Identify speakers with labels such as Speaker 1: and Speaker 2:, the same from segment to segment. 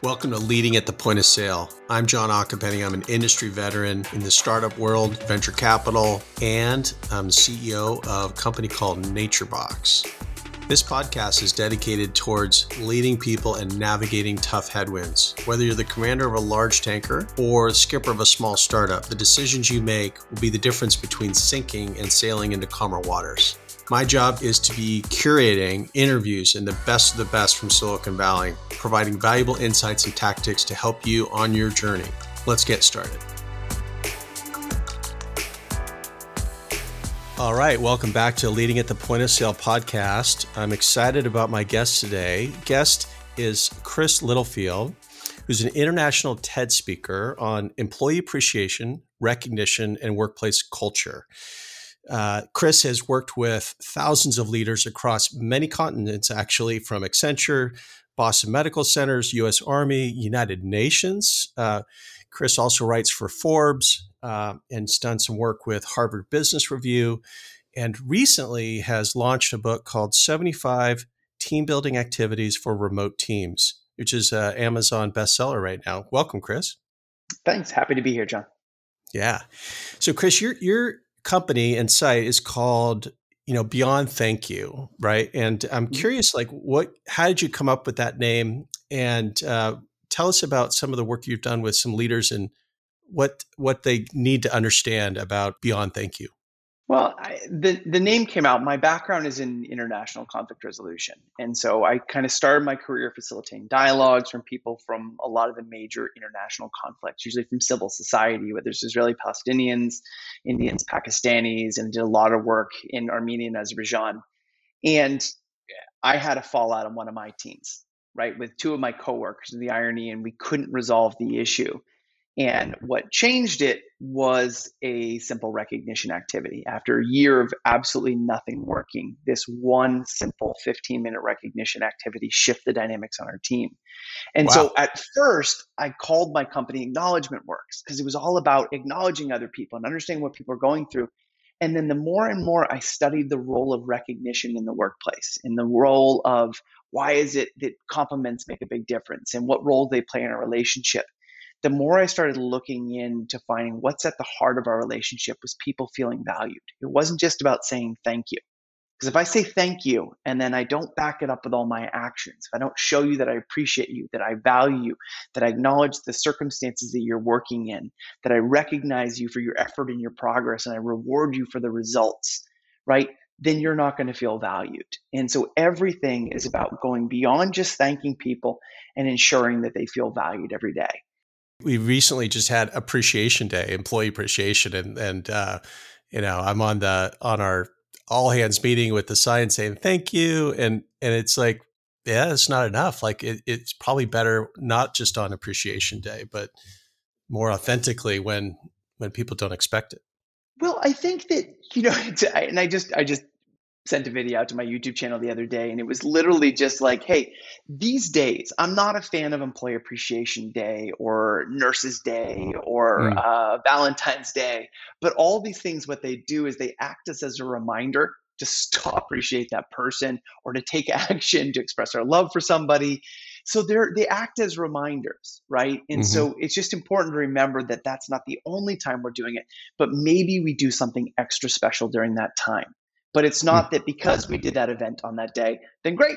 Speaker 1: Welcome to Leading at the Point of Sail. I'm John Accapenny. I'm an industry veteran in the startup world, venture capital, and I'm CEO of a company called NatureBox. This podcast is dedicated towards leading people and navigating tough headwinds. Whether you're the commander of a large tanker or the skipper of a small startup, the decisions you make will be the difference between sinking and sailing into calmer waters. My job is to be curating interviews and the best of the best from Silicon Valley, providing valuable insights and tactics to help you on your journey. Let's get started. All right, welcome back to Leading at the Point of Sail podcast. I'm excited about my guest today. Guest is Chris Littlefield, who's an international TED speaker on employee appreciation, recognition, and workplace culture. Uh, Chris has worked with thousands of leaders across many continents, actually, from Accenture, Boston Medical Centers, U.S. Army, United Nations. Uh, Chris also writes for Forbes uh, and has done some work with Harvard Business Review, and recently has launched a book called 75 Team Building Activities for Remote Teams, which is an Amazon bestseller right now. Welcome, Chris.
Speaker 2: Thanks. Happy to be here, John.
Speaker 1: Yeah. So, Chris, you're you're company and site is called you know beyond thank you right? And i'm mm-hmm. curious like what how did you come up with that name? And uh, tell us about some of the work you've done with some leaders and what what they need to understand about beyond thank you
Speaker 2: well, I, the the name came out. My background is in international conflict resolution, and so I kind of started my career facilitating dialogues from people from a lot of the major international conflicts, usually from civil society, whether it's Israeli Palestinians, Indians, Pakistanis, and did a lot of work in Armenia and Azerbaijan. And I had a fallout on one of my teams, right, with two of my coworkers. The irony, and we couldn't resolve the issue. And what changed it was a simple recognition activity. After a year of absolutely nothing working, this one simple 15 minute recognition activity shifted the dynamics on our team. And wow. so at first, I called my company Acknowledgement Works because it was all about acknowledging other people and understanding what people are going through. And then the more and more I studied the role of recognition in the workplace, in the role of why is it that compliments make a big difference and what role they play in a relationship the more I started looking into finding what's at the heart of our relationship was people feeling valued. It wasn't just about saying thank you. Because if I say thank you and then I don't back it up with all my actions, if I don't show you that I appreciate you, that I value you, that I acknowledge the circumstances that you're working in, that I recognize you for your effort and your progress, and I reward you for the results, right? Then you're not going to feel valued. And so everything is about going beyond just thanking people and ensuring that they feel valued every day
Speaker 1: we recently just had appreciation day employee appreciation and and uh, you know i'm on the on our all hands meeting with the science saying thank you and and it's like yeah it's not enough. Like it, it's probably better not just on appreciation day but more authentically when when people don't expect it.
Speaker 2: Well i think that you know and i just i just sent a video out to my YouTube channel the other day, and it was literally just like, hey, these days, I'm not a fan of Employee Appreciation Day or Nurses Day or mm. uh, Valentine's Day, but all these things, what they do is they act as, as a reminder to stop appreciate that person or to take action to express our love for somebody so they're they act as reminders right and mm-hmm. so it's just important to remember that that's not the only time we're doing it but maybe we do something extra special during that time but it's not hmm. that because we did that event on that day, then great,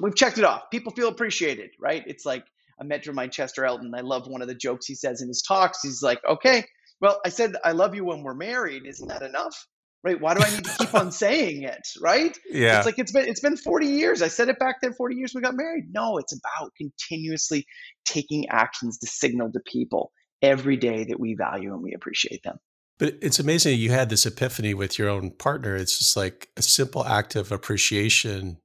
Speaker 2: we've checked it off. People feel appreciated, right? It's like a mentor of mine, Chester Elton. I love one of the jokes he says in his talks. He's like, okay, well, I said I love you when we're married. Isn't that enough? Right? Why do I need to keep on saying it? Right?
Speaker 1: Yeah.
Speaker 2: It's like it's been it's been 40 years. I said it back then, 40 years we got married. No, it's about continuously taking actions to signal to people every day that we value and we appreciate them.
Speaker 1: But it's amazing you had this epiphany with your own partner. It's just like a simple act of appreciation,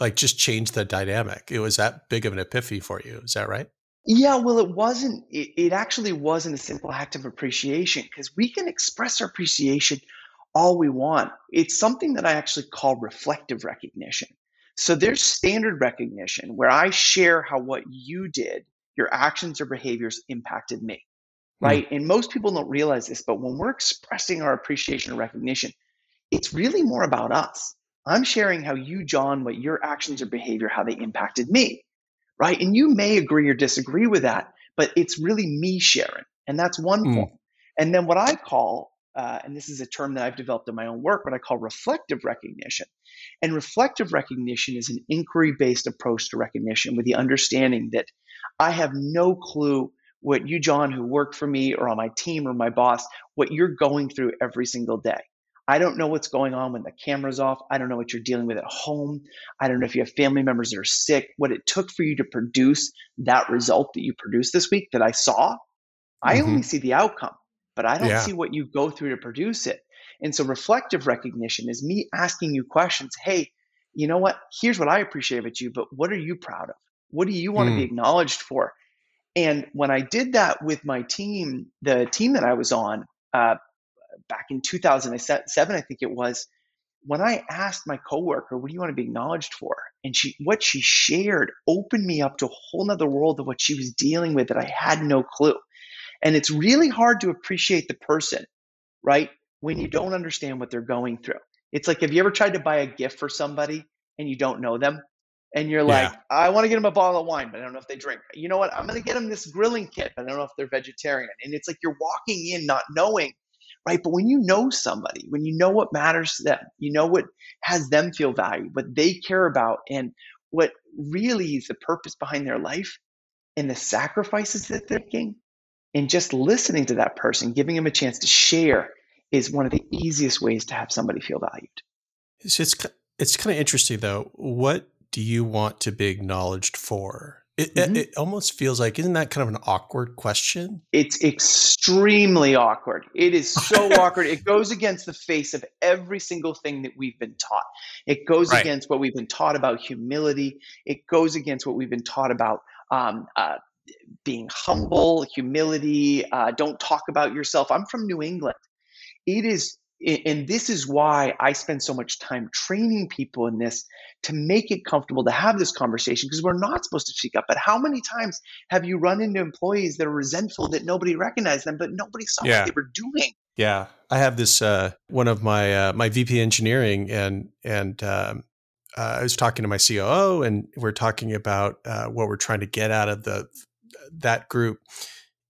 Speaker 1: like just changed the dynamic. It was that big of an epiphany for you. Is that right?
Speaker 2: Yeah, well, it wasn't. It, it actually wasn't a simple act of appreciation because we can express our appreciation all we want. It's something that I actually call reflective recognition. So there's standard recognition where I share how what you did, your actions or behaviors impacted me. Hmm. right? Mm. And most people don't realize this, but when we're expressing our appreciation or recognition, it's really more about us. I'm sharing how you, John, what your actions or behavior, how they impacted me, right? And you may agree or disagree with that, but it's really me sharing. And that's one mm. form. And then what I call, uh, and this is a term that I've developed in my own work, what I call reflective recognition. And reflective recognition is an inquiry based approach to recognition with the understanding that I have no clue what you, John, who work for me or on my team or my boss, what you're going through every single day. I don't know what's going on when the camera's off. I don't know what you're dealing with at home. I don't know if you have family members that are sick. What it took for you to produce that result that you produced this week that I saw, mm-hmm. I only see the outcome, but I don't yeah. see what you go through to produce it. And so reflective recognition is me asking you questions. Hey, you know what? Here's what I appreciate about you, but what are you proud of? What do you want mm. to be acknowledged for? And when I did that with my team, the team that I was on, uh, back in 2007, I think it was, when I asked my coworker, what do you want to be acknowledged for? And she, what she shared opened me up to a whole nother world of what she was dealing with that I had no clue. And it's really hard to appreciate the person, right? When you don't understand what they're going through. It's like, have you ever tried to buy a gift for somebody and you don't know them? And you're like, yeah. I want to get them a bottle of wine, but I don't know if they drink. You know what? I'm going to get them this grilling kit, but I don't know if they're vegetarian. And it's like you're walking in not knowing right? But when you know somebody, when you know what matters to them, you know what has them feel valued, what they care about, and what really is the purpose behind their life and the sacrifices that they're making, and just listening to that person, giving them a chance to share is one of the easiest ways to have somebody feel valued.
Speaker 1: It's, it's, it's kind of interesting though. What do you want to be acknowledged for? It, mm-hmm. it, almost feels like isn't that kind of an awkward question?
Speaker 2: It's extremely awkward. It is so awkward. It goes against the face of every single thing that we've been taught. It goes right. against what we've been taught about humility. It goes against what we've been taught about um, uh, being humble, humility. Uh, don't talk about yourself. I'm from New England. It is and this is why I spend so much time training people in this to make it comfortable to have this conversation because we're not supposed to speak up. But how many times have you run into employees that are resentful that nobody recognized them, but nobody saw yeah. what they were doing?
Speaker 1: Yeah, I have this uh, one of my uh, my VP engineering and and um, uh, I was talking to my COO and we're talking about uh, what we're trying to get out of the that group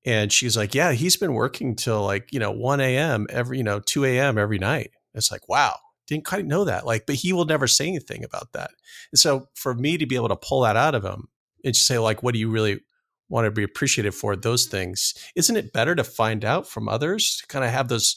Speaker 1: and she's like, yeah, he's been working till like, you know, 1 a.m. every, you know, 2 a.m. every night. It's like, wow, didn't quite know that. Like, but he will never say anything about that. And so for me to be able to pull that out of him and just say, like, what do you really want to be appreciated for those things? Isn't it better to find out from others, kind of have those,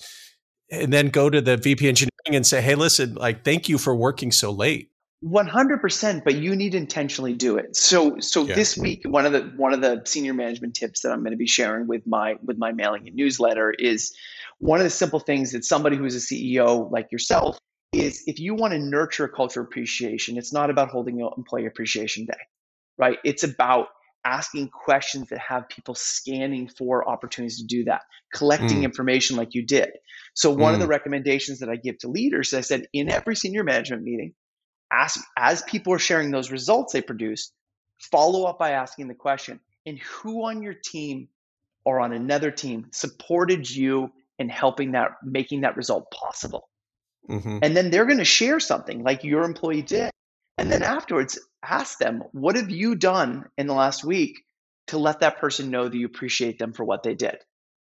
Speaker 1: and then go to the VP engineering and say, hey, listen, like, thank you for working so late.
Speaker 2: 100% but you need to intentionally do it so so yeah. this week one of the one of the senior management tips that i'm going to be sharing with my with my mailing and newsletter is one of the simple things that somebody who's a ceo like yourself is if you want to nurture a culture of appreciation it's not about holding an employee appreciation day right it's about asking questions that have people scanning for opportunities to do that collecting mm. information like you did so one mm. of the recommendations that i give to leaders i said in every senior management meeting ask as people are sharing those results they produce follow up by asking the question, and who on your team or on another team supported you in helping that making that result possible? Mm-hmm. And then they're going to share something like your employee did. And then afterwards, ask them, what have you done in the last week to let that person know that you appreciate them for what they did?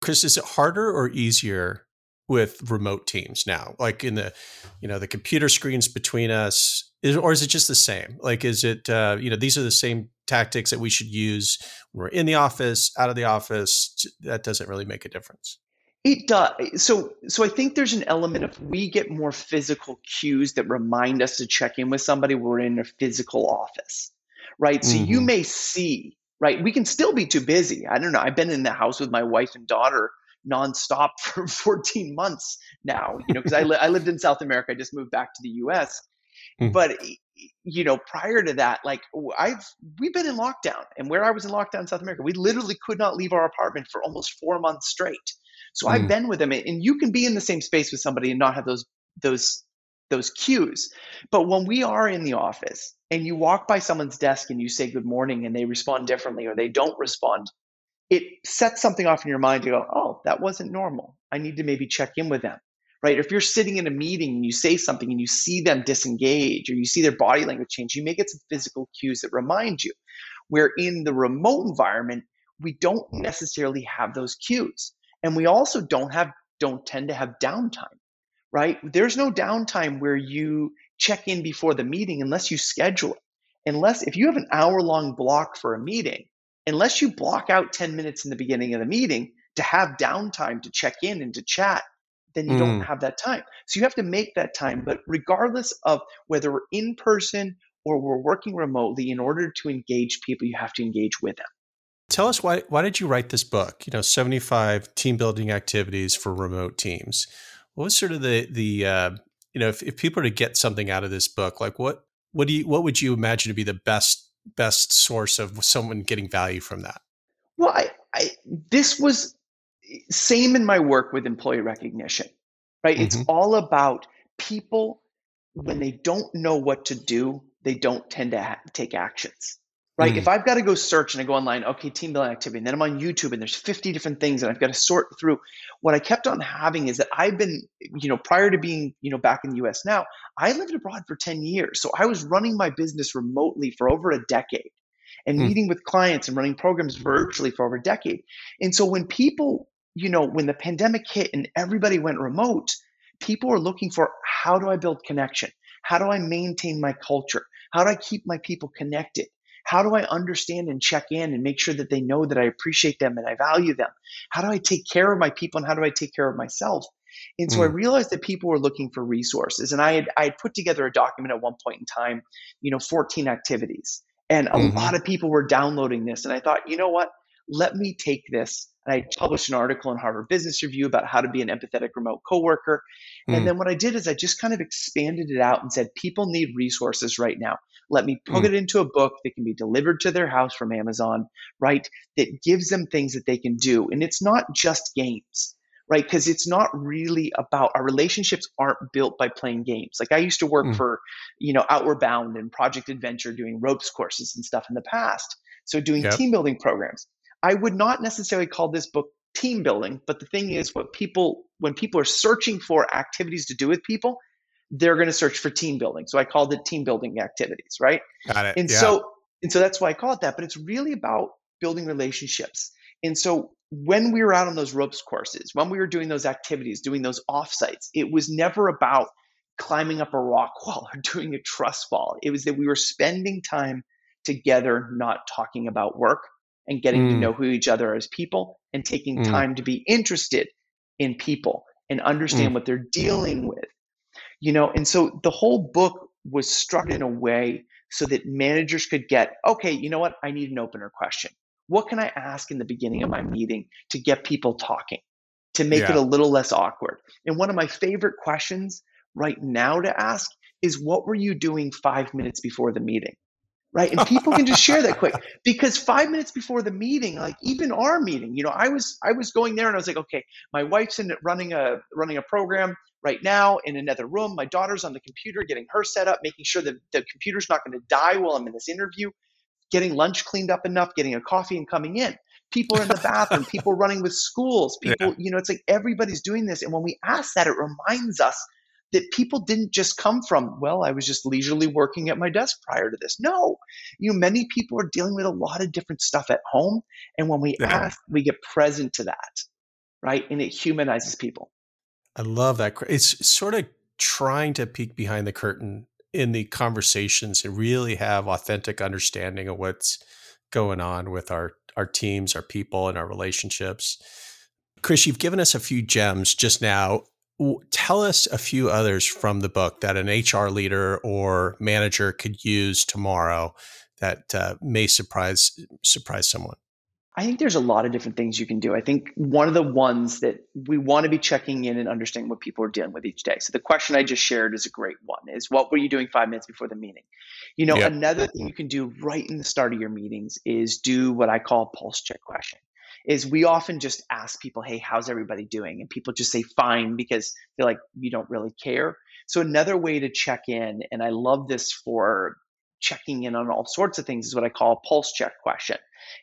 Speaker 1: Chris, is it harder or easier with remote teams now like in the you know the computer screens between us is, or is it just the same like is it uh, you know these are the same tactics that we should use when we're in the office out of the office that doesn't really make a difference
Speaker 2: it does so so i think there's an element of we get more physical cues that remind us to check in with somebody we're in a physical office right so mm-hmm. you may see right we can still be too busy i don't know i've been in the house with my wife and daughter nonstop for 14 months now, you know, because I, li- I lived in South America. I just moved back to the US. Mm. But, you know, prior to that, like I've, we've been in lockdown and where I was in lockdown in South America, we literally could not leave our apartment for almost four months straight. So mm. I've been with them and you can be in the same space with somebody and not have those, those, those cues. But when we are in the office and you walk by someone's desk and you say good morning and they respond differently or they don't respond, it sets something off in your mind to go, oh, that wasn't normal. I need to maybe check in with them. Right. If you're sitting in a meeting and you say something and you see them disengage or you see their body language change, you may get some physical cues that remind you. Where in the remote environment, we don't hmm. necessarily have those cues. And we also don't have don't tend to have downtime, right? There's no downtime where you check in before the meeting unless you schedule it. Unless if you have an hour long block for a meeting, unless you block out 10 minutes in the beginning of the meeting to have downtime to check in and to chat, then you mm. don't have that time. So you have to make that time. But regardless of whether we're in person or we're working remotely, in order to engage people, you have to engage with them.
Speaker 1: Tell us why why did you write this book? You know, 75 team building activities for remote teams. What was sort of the the uh, you know, if, if people are to get something out of this book, like what what do you what would you imagine to be the best best source of someone getting value from that?
Speaker 2: Well, I, I this was same in my work with employee recognition, right? Mm-hmm. It's all about people when they don't know what to do, they don't tend to ha- take actions right? Mm. If I've got to go search and I go online, okay, team building activity, and then I'm on YouTube and there's 50 different things and I've got to sort through. What I kept on having is that I've been, you know, prior to being, you know, back in the US now, I lived abroad for 10 years. So I was running my business remotely for over a decade and mm. meeting with clients and running programs virtually for over a decade. And so when people, you know, when the pandemic hit and everybody went remote, people are looking for how do I build connection? How do I maintain my culture? How do I keep my people connected? How do I understand and check in and make sure that they know that I appreciate them and I value them? How do I take care of my people and how do I take care of myself? And so mm. I realized that people were looking for resources. And I had I had put together a document at one point in time, you know, 14 activities. And a mm-hmm. lot of people were downloading this. And I thought, you know what? Let me take this. And I published an article in Harvard Business Review about how to be an empathetic remote coworker. Mm. And then what I did is I just kind of expanded it out and said, people need resources right now. Let me put mm. it into a book that can be delivered to their house from Amazon, right? That gives them things that they can do. And it's not just games, right? Because it's not really about our relationships aren't built by playing games. Like I used to work mm. for, you know, Outward Bound and Project Adventure doing ropes courses and stuff in the past. So doing yep. team building programs. I would not necessarily call this book team building, but the thing is what people when people are searching for activities to do with people, they're going to search for team building. So I called it team building activities, right?
Speaker 1: Got it.
Speaker 2: And yeah. so and so that's why I call it that. But it's really about building relationships. And so when we were out on those ropes courses, when we were doing those activities, doing those offsites, it was never about climbing up a rock wall or doing a trust fall. It was that we were spending time together, not talking about work and getting mm. to know who each other as people and taking mm. time to be interested in people and understand mm. what they're dealing with you know and so the whole book was structured in a way so that managers could get okay you know what i need an opener question what can i ask in the beginning of my meeting to get people talking to make yeah. it a little less awkward and one of my favorite questions right now to ask is what were you doing five minutes before the meeting right? And people can just share that quick because five minutes before the meeting like even our meeting you know i was i was going there and i was like okay my wife's in running a running a program right now in another room. My daughter's on the computer getting her set up making sure that the computer's not going to die while i'm in this interview getting lunch cleaned up enough getting a coffee and coming in. People are in the bathroom people running with schools people yeah. you know it's like everybody's doing this. And when we ask that it reminds us that people didn't just come from, well, I was just leisurely working at my desk prior to this. No, you know, many people are dealing with a lot of different stuff at home. And when we yeah. ask, we get present to that, right? And it humanizes people.
Speaker 1: I love that. It's sort of trying to peek behind the curtain in the conversations and really have authentic understanding of what's going on with our our teams, our people, and our relationships. Chris, you've given us a few gems just now tell us a few others from the book that an HR leader or manager could use tomorrow that uh, may surprise surprise someone.
Speaker 2: I think there's a lot of different things you can do. I think one of the ones that we want to be checking in and understanding what people are dealing with each day. So the question I just shared is a great one is what were you doing 5 minutes before the meeting? You know, yep. another thing you can do right in the start of your meetings is do what I call pulse check question is we often just ask people, hey, how's everybody doing? And people just say fine because they're like, you don't really care. So another way to check in, and I love this for checking in on all sorts of things, is what I call a pulse check question.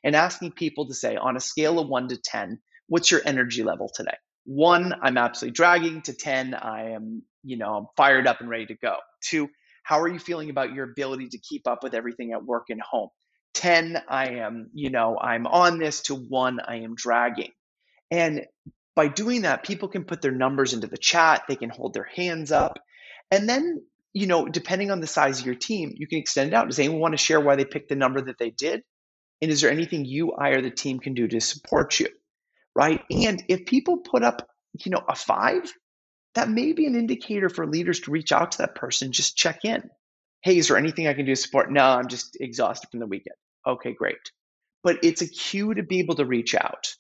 Speaker 2: And asking people to say, on a scale of one to 10, what's your energy level today? One, I'm absolutely dragging. To 10, I am, you know, I'm fired up and ready to go. Two, how are you feeling about your ability to keep up with everything at work and home? 10 I am, you know, I'm on this to 1 I am dragging. And by doing that, people can put their numbers into the chat, they can hold their hands up. And then, you know, depending on the size of your team, you can extend it out. Does anyone want to share why they picked the number that they did? And is there anything you, I, or the team can do to support you? Right. And if people put up, you know, a five, that may be an indicator for leaders to reach out to that person, just check in. Hey, is there anything I can do to support? No, I'm just exhausted from the weekend. Okay, great. But it's a cue to be able to reach out.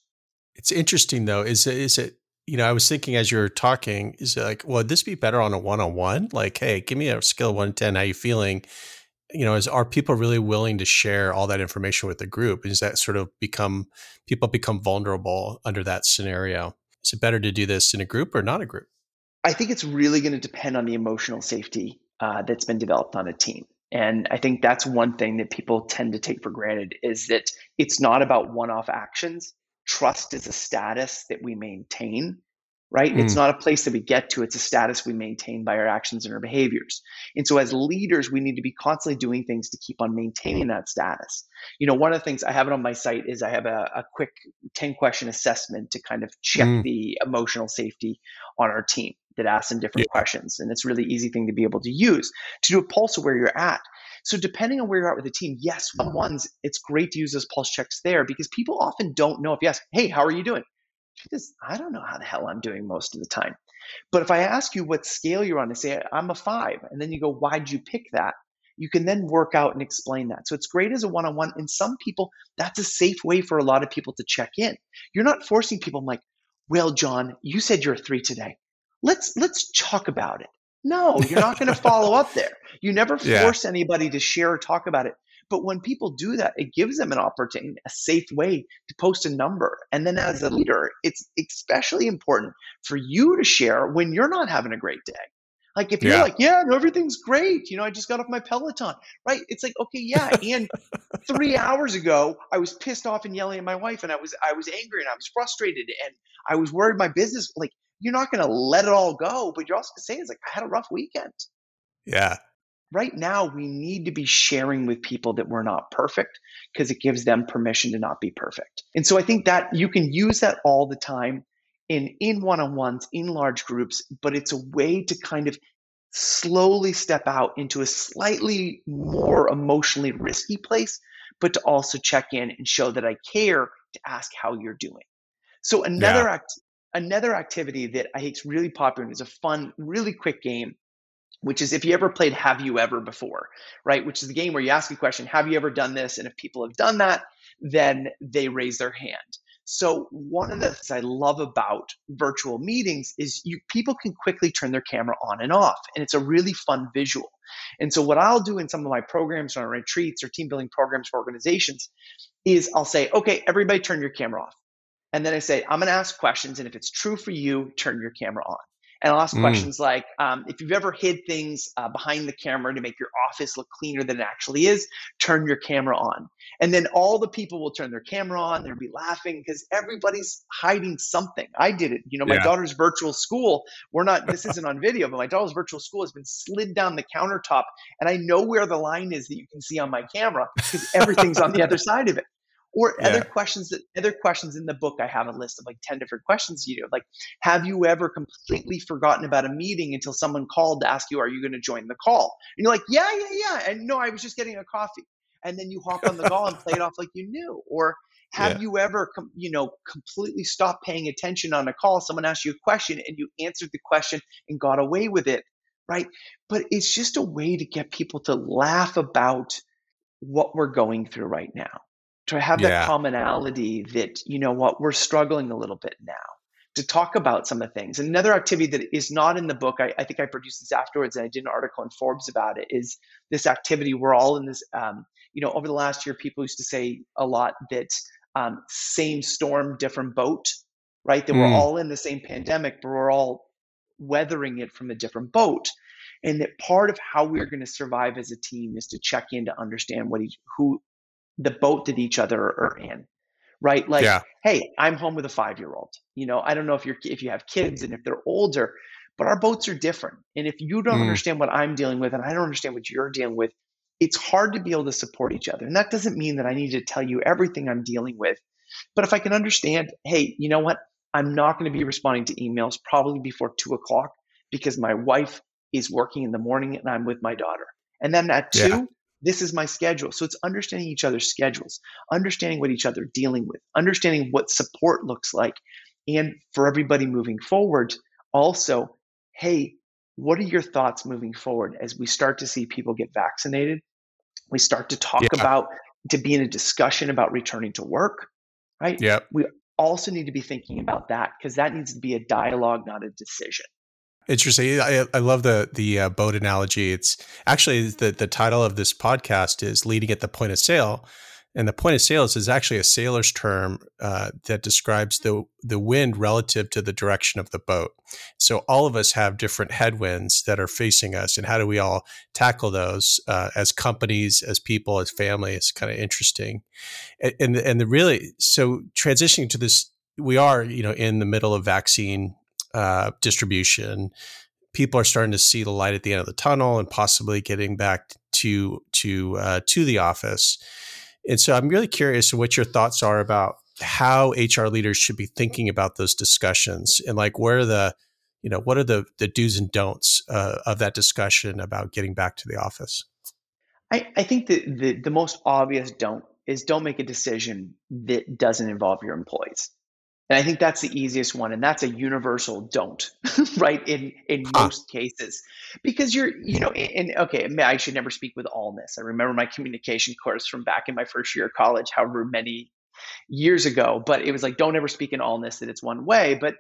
Speaker 1: It's interesting though. Is it, is it, you know, I was thinking as you were talking, is it like, would this be better on a one on one? Like, hey, give me a scale of one to 10. How you feeling? You know, is are people really willing to share all that information with the group? Is that sort of become people become vulnerable under that scenario? Is it better to do this in a group or not a group?
Speaker 2: I think it's really going to depend on the emotional safety uh, that's been developed on a team. And I think that's one thing that people tend to take for granted is that it's not about one off actions. Trust is a status that we maintain right? Mm. It's not a place that we get to, it's a status we maintain by our actions and our behaviors. And so as leaders, we need to be constantly doing things to keep on maintaining that status. You know, one of the things I have it on my site is I have a, a quick 10 question assessment to kind of check mm. the emotional safety on our team that asks them different yeah. questions. And it's a really easy thing to be able to use to do a pulse of where you're at. So depending on where you're at with the team, yes, ones, it's great to use those pulse checks there because people often don't know if you ask, hey, how are you doing? because I don't know how the hell I'm doing most of the time. But if I ask you what scale you're on and say, I'm a five, and then you go, why'd you pick that? You can then work out and explain that. So it's great as a one on one. And some people, that's a safe way for a lot of people to check in. You're not forcing people I'm like, well, John, you said you're a three today. Let's let's talk about it. No, you're not going to follow up there. You never force yeah. anybody to share or talk about it. But when people do that, it gives them an opportunity, a safe way to post a number. And then as a leader, it's especially important for you to share when you're not having a great day. Like if you're yeah. like, yeah, no, everything's great. You know, I just got off my Peloton, right? It's like, okay, yeah. And three hours ago, I was pissed off and yelling at my wife, and I was I was angry and I was frustrated and I was worried my business. Like, you're not going to let it all go, but you're also going to say, "It's like I had a rough weekend."
Speaker 1: Yeah,
Speaker 2: right now we need to be sharing with people that we're not perfect because it gives them permission to not be perfect. And so I think that you can use that all the time in in one-on-ones, in large groups, but it's a way to kind of slowly step out into a slightly more emotionally risky place, but to also check in and show that I care to ask how you're doing. So another yeah. act another activity that I think is really popular and is a fun, really quick game which is if you ever played Have You Ever before, right? Which is the game where you ask a question, Have you ever done this? And if people have done that, then they raise their hand. So one of the things I love about virtual meetings is you people can quickly turn their camera on and off, and it's a really fun visual. And so what I'll do in some of my programs or retreats or team building programs for organizations is I'll say, okay, everybody turn your camera off. And then I say, I'm going to ask questions, and if it's true for you, turn your camera on. And I'll ask mm. questions like um, if you've ever hid things uh, behind the camera to make your office look cleaner than it actually is, turn your camera on. And then all the people will turn their camera on. They'll be laughing because everybody's hiding something. I did it. You know, my yeah. daughter's virtual school, we're not, this isn't on video, but my daughter's virtual school has been slid down the countertop. And I know where the line is that you can see on my camera because everything's on the other side of it or yeah. other questions that other questions in the book i have a list of like 10 different questions you do like have you ever completely forgotten about a meeting until someone called to ask you are you going to join the call? And you're like yeah yeah yeah. And no i was just getting a coffee. And then you hop on the call and play it off like you knew. Or have yeah. you ever com- you know completely stopped paying attention on a call? Someone asked you a question and you answered the question and got away with it. Right? But it's just a way to get people to laugh about what we're going through right now to have yeah. that commonality that you know what we're struggling a little bit now to talk about some of the things another activity that is not in the book I, I, think i produced this afterwards and i did an article in forbes about it is this activity we're all in this um, you know over the last year people used to say a lot that um, same storm different boat right that mm. we're all in the same pandemic but we're all weathering it from a different boat and that part of how we're going to survive as a team is to check in to understand what each who the boat that each other are in right like yeah. hey i'm home with a five year old you know i don't know if you're if you have kids and if they're older but our boats are different and if you don't mm. understand what i'm dealing with and i don't understand what you're dealing with it's hard to be able to support each other. And that doesn't mean that I need to tell you everything I'm dealing with. But if I can understand, hey, you know what? I'm not going to be responding to emails probably before two o'clock because my wife is working in the morning and I'm with my daughter. And then at two, yeah. This is my schedule. So it's understanding each other's schedules, understanding what each other are dealing with, understanding what support looks like. And for everybody moving forward, also, hey, what are your thoughts moving forward as we start to see people get vaccinated? We start to talk yeah. about to be in a discussion about returning to work, right?
Speaker 1: Yeah.
Speaker 2: We also need to be thinking about that because that needs to be a dialogue, not a decision.
Speaker 1: Interesting. I, I love the the uh, boat analogy. It's actually the the title of this podcast is "Leading at the Point of Sail," and the point of sail is actually a sailor's term uh, that describes the the wind relative to the direction of the boat. So all of us have different headwinds that are facing us, and how do we all tackle those uh, as companies, as people, as family? It's kind of interesting, and and the, and the really so transitioning to this, we are you know in the middle of vaccine uh, distribution, people are starting to see the light at the end of the tunnel and possibly getting back to to uh, to the office. And so I'm really curious what your thoughts are about how HR leaders should be thinking about those discussions and like where the you know what are the the do's and don'ts uh, of that discussion about getting back to the office.
Speaker 2: I, I think that the, the most obvious don't is don't make a decision that doesn't involve your employees. And I think that's the easiest one. And that's a universal don't, right? In in huh. most cases. Because you're, you know, and okay, I should never speak with allness. I remember my communication course from back in my first year of college, however many years ago. But it was like, don't ever speak in allness that it's one way. But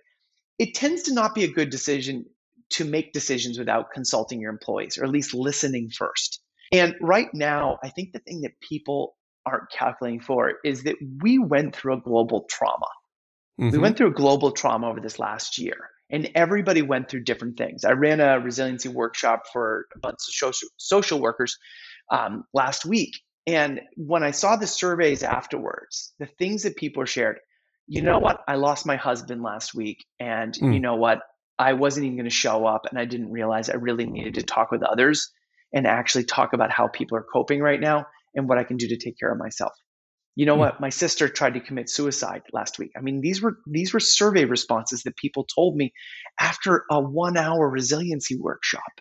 Speaker 2: it tends to not be a good decision to make decisions without consulting your employees, or at least listening first. And right now, I think the thing that people aren't calculating for is that we went through a global trauma Mm-hmm. We went through a global trauma over this last year, and everybody went through different things. I ran a resiliency workshop for a bunch of social, workers um, last week. And when I saw the surveys afterwards, the things that people shared, you know what? I lost my husband last week. And mm. you know what? I wasn't even going to show up. And I didn't realize I really needed to talk with others and actually talk about how people are coping right now and what I can do to take care of myself. You know mm. what? My sister tried to commit suicide last week. I mean, these were these were survey responses that people told me after a 1-hour resiliency workshop.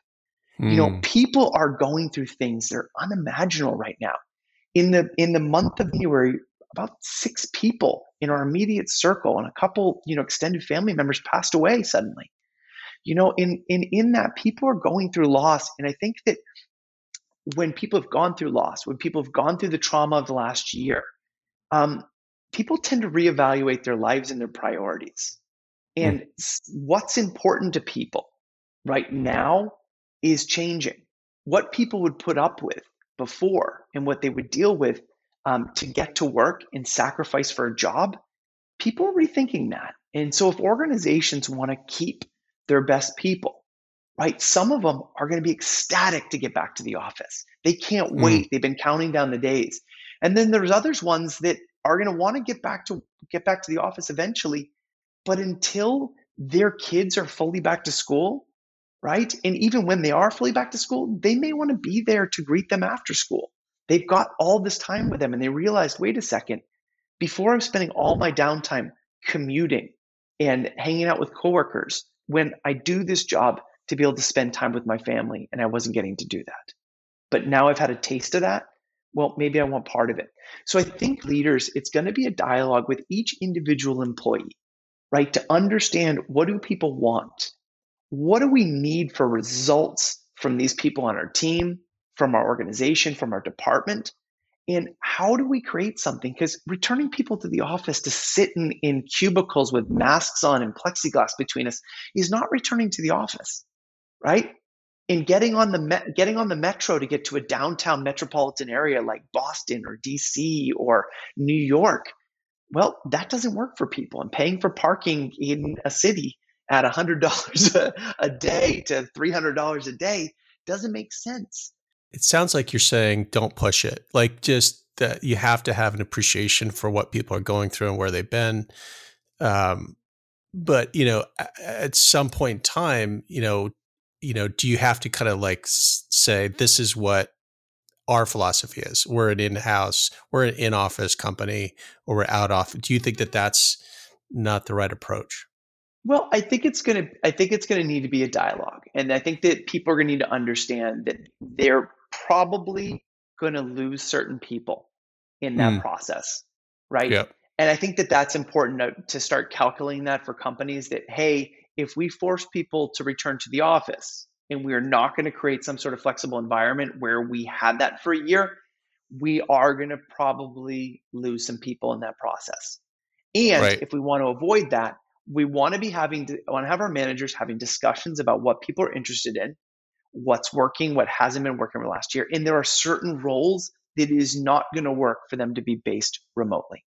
Speaker 2: Mm. You know, hmm. people are going through things that are unimaginable right now. In the in the month of January, about six people in our immediate circle and a couple, you know, extended family members passed away suddenly. You know, in in in that people are going through loss and I think that when people have gone through loss, when people have gone through the trauma of the last year, um, people tend to reevaluate their lives and their priorities. Hmm. And mm. what's important to people right now is changing. What people would put up with before and what they would deal with um, to get to work and sacrifice for a job, people are rethinking that. And so, if organizations want to keep their best people, right, some of them are going to be ecstatic to get back to the office. They can't mm. wait. They've been counting down the days. And then there's others ones that are going to want to get back to get back to the office eventually, but until their kids are fully back to school, right? And even when they are fully back to school, they may want to be there to greet them after school. They've got all this time with them and they realized, wait a second, before I'm spending all my downtime commuting and hanging out with coworkers, when I do this job to be able to spend time with my family, and I wasn't getting to do that. But now I've had a taste of that well, maybe I want part of it. So I think leaders, it's going to be a dialogue with each individual employee, right? To understand what do people want? What do we need for results from these people on our team, from our organization, from our department? And how do we create something? Because returning people to the office to sit in, in cubicles with masks on and plexiglass between us is not returning to the office, right? In getting on the me- getting on the metro to get to a downtown metropolitan area like Boston or DC or New York, well, that doesn't work for people. And paying for parking in a city at $100 a day to $300 a day doesn't make sense.
Speaker 1: It sounds like you're saying don't push it. Like just that you have to have an appreciation for what people are going through and where they've been. Um, but you know, at some point in time, you know, you know, do you have to kind of like say, this is what our philosophy is. We're an in-house, we're an in-office company, or we're out off. Do you think that that's not the right approach?
Speaker 2: Well, I think it's gonna. I think it's gonna need to be a dialogue, and I think that people are gonna need to understand that they're probably gonna lose certain people in that mm. process, right?
Speaker 1: Yep.
Speaker 2: And I think that that's important to, to start calculating that for companies. That hey, if we force people to return to the office, and we're not going to create some sort of flexible environment where we had that for a year, we are going to probably lose some people in that process. And right. if we want to avoid that, we want to be having to want to have our managers having discussions about what people are interested in, what's working, what hasn't been working over the last year. And there are certain roles that is not going to work for them to be based remotely.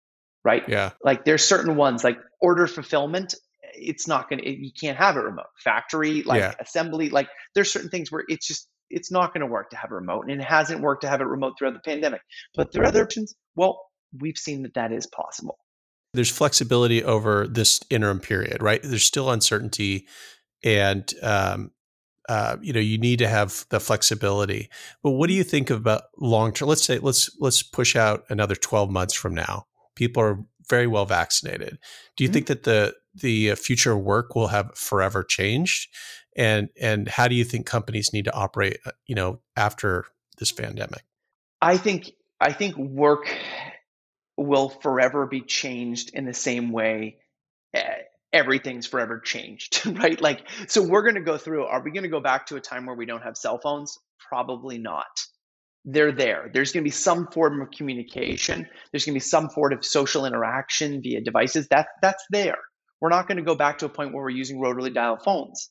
Speaker 2: Right.
Speaker 1: Yeah.
Speaker 2: Like there's certain ones like order fulfillment it's not going to, you can't have it remote. Factory, like yeah. assembly, like there's certain things where it's just, it's not going to work to have it remote. And it hasn't worked to have it remote throughout the pandemic. But there are other options. Well, we've seen that that is possible.
Speaker 1: There's flexibility over this interim period, right? There's still uncertainty. And, um, uh, you know, you need to have the flexibility. But what do you think about long term? Let's say let's let's push out another 12 months from now. People are very well vaccinated. Do you mm-hmm. think that the the future work will have forever changed? And and how do you think companies need to operate, uh, you know, after this pandemic?
Speaker 2: I think I think work will forever be changed in the same way everything's forever changed, right? Like, so we're going to go through. Are we going to go back to a time where we don't have cell phones? Probably not they're there. There's going to be some form of communication. There's going to be some form of social interaction via devices. That that's there. We're not going to go back to a point where we're using rotary dial phones.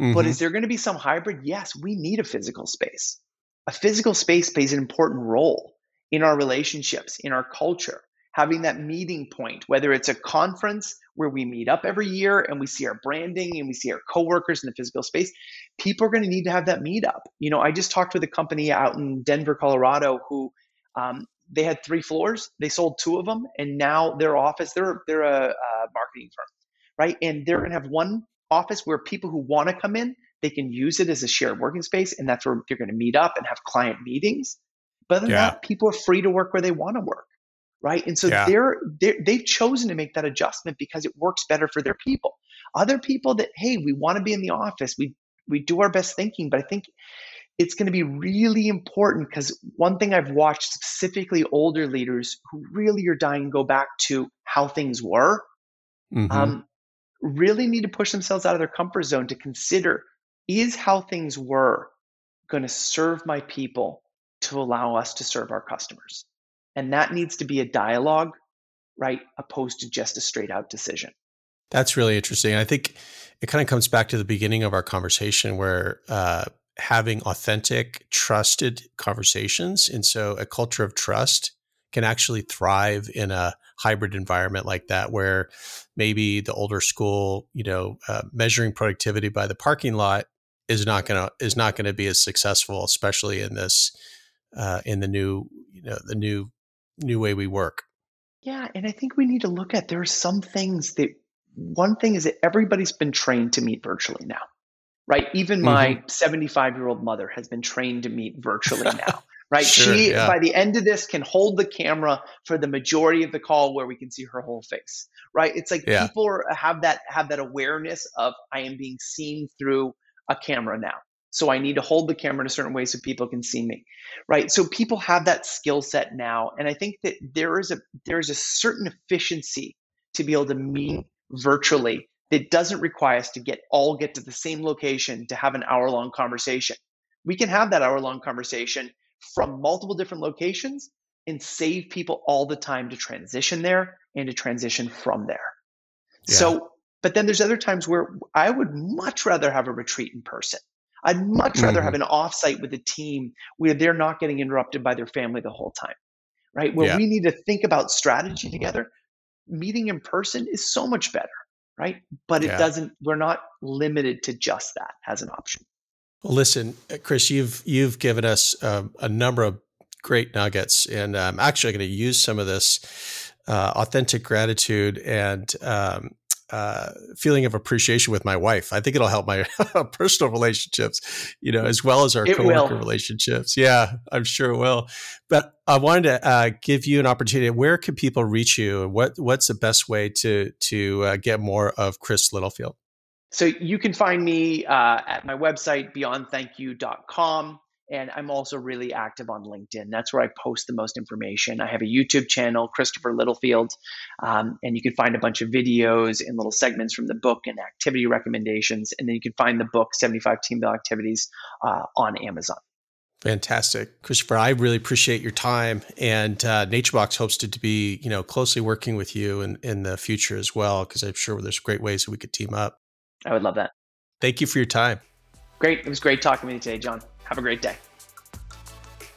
Speaker 2: Mm-hmm. But is there going to be some hybrid? Yes, we need a physical space. A physical space plays an important role in our relationships, in our culture having that meeting point, whether it's a conference where we meet up every year and we see our branding and we see our coworkers in the physical space, people are going to need to have that meetup. You know, I just talked with a company out in Denver, Colorado, who um, they had three floors. They sold two of them, and now their office they're they're a, a marketing firm, right? And they're going to have one office where people who want to come in they can use it as a shared working space, and that's where they're going to meet up and have client meetings. But other than yeah. that, people are free to work where they want to work right? And so yeah. they're, they're they've chosen to make that adjustment because it works better for their people. Other people that hey, we want to be in the office, we we do our best thinking, but I think it's going to be really important because one thing I've watched specifically older leaders who really are dying go back to how things were, mm-hmm. um, really need to push themselves out of their comfort zone to consider is how things were going to serve my people to allow us to serve our customers? And that needs to be a dialogue, right? Opposed to just a straight out decision.
Speaker 1: That's really interesting. I think it kind of comes back to the beginning of our conversation where uh, having authentic, trusted conversations. And so a culture of trust can actually thrive in a hybrid environment like that, where maybe the older school, you know, uh, measuring productivity by the parking lot is not going to is not going to be as successful, especially in this uh, in the new you know the new new way we work.
Speaker 2: Yeah, and I think we need to look at there are some things that one thing is that everybody's been trained to meet virtually now. Right? Even my 75 mm-hmm. year old mother has been trained to meet virtually now. Right? Sure, she yeah. by the end of this can hold the camera for the majority of the call where we can see her whole face. Right? It's like yeah. people are, have that have that awareness of I am being seen through a camera now. So I need to hold the camera in a certain way so people can see me. Right. So people have that skill set now. And I think that there is a there is a certain efficiency to be able to meet virtually that doesn't require us to get all get to the same location to have an hour long conversation. We can have that hour long conversation from multiple different locations and save people all the time to transition there and to transition from there. Yeah. So, but then there's other times where I would much rather have a retreat in person. I'd much rather mm-hmm. have an offsite with a team where they're not getting interrupted by their family the whole time, right? Where yeah. we need to think about strategy together. Meeting in person is so much better, right? But it yeah. doesn't. We're not limited to just that as an option.
Speaker 1: Well, listen, Chris, you've you've given us um, a number of great nuggets, and I'm actually going to use some of this uh, authentic gratitude and um, uh, feeling of appreciation with my wife. I think it'll help my personal relationships, you know, as well as our it coworker will. relationships. Yeah, I'm sure it will. But I wanted to uh, give you an opportunity. Where can people reach you? What What's the best way to to uh, get more of Chris Littlefield?
Speaker 2: So you can find me uh, at my website beyondthankyou.com. And I'm also really active on LinkedIn. That's where I post the most information. I have a YouTube channel, Christopher Littlefield, um, and you can find a bunch of videos and little segments from the book and activity recommendations. And then you can find the book, 75 Team Building Activities, uh, on Amazon.
Speaker 1: Fantastic, Christopher. I really appreciate your time, and uh, NatureBox hopes to, to be, you know, closely working with you in, in the future as well, because I'm sure there's great ways that we could team up.
Speaker 2: I would love that.
Speaker 1: Thank you for your time.
Speaker 2: Great. It was great talking with you today, John. Have a great day.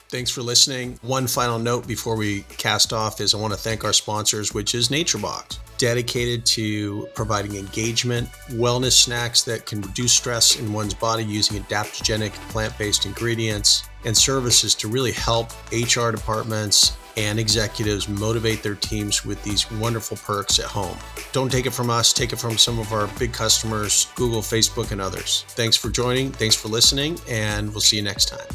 Speaker 1: Thanks for listening. One final note before we cast off is I want to thank our sponsors, which is NatureBox, dedicated to providing engagement, wellness snacks that can reduce stress in one's body using adaptogenic plant based ingredients, and services to really help HR departments and executives motivate their teams with these wonderful perks at home. Don't take it from us, take it from some of our big customers, Google, Facebook, and others. Thanks for joining, thanks for listening, and we'll see you next time.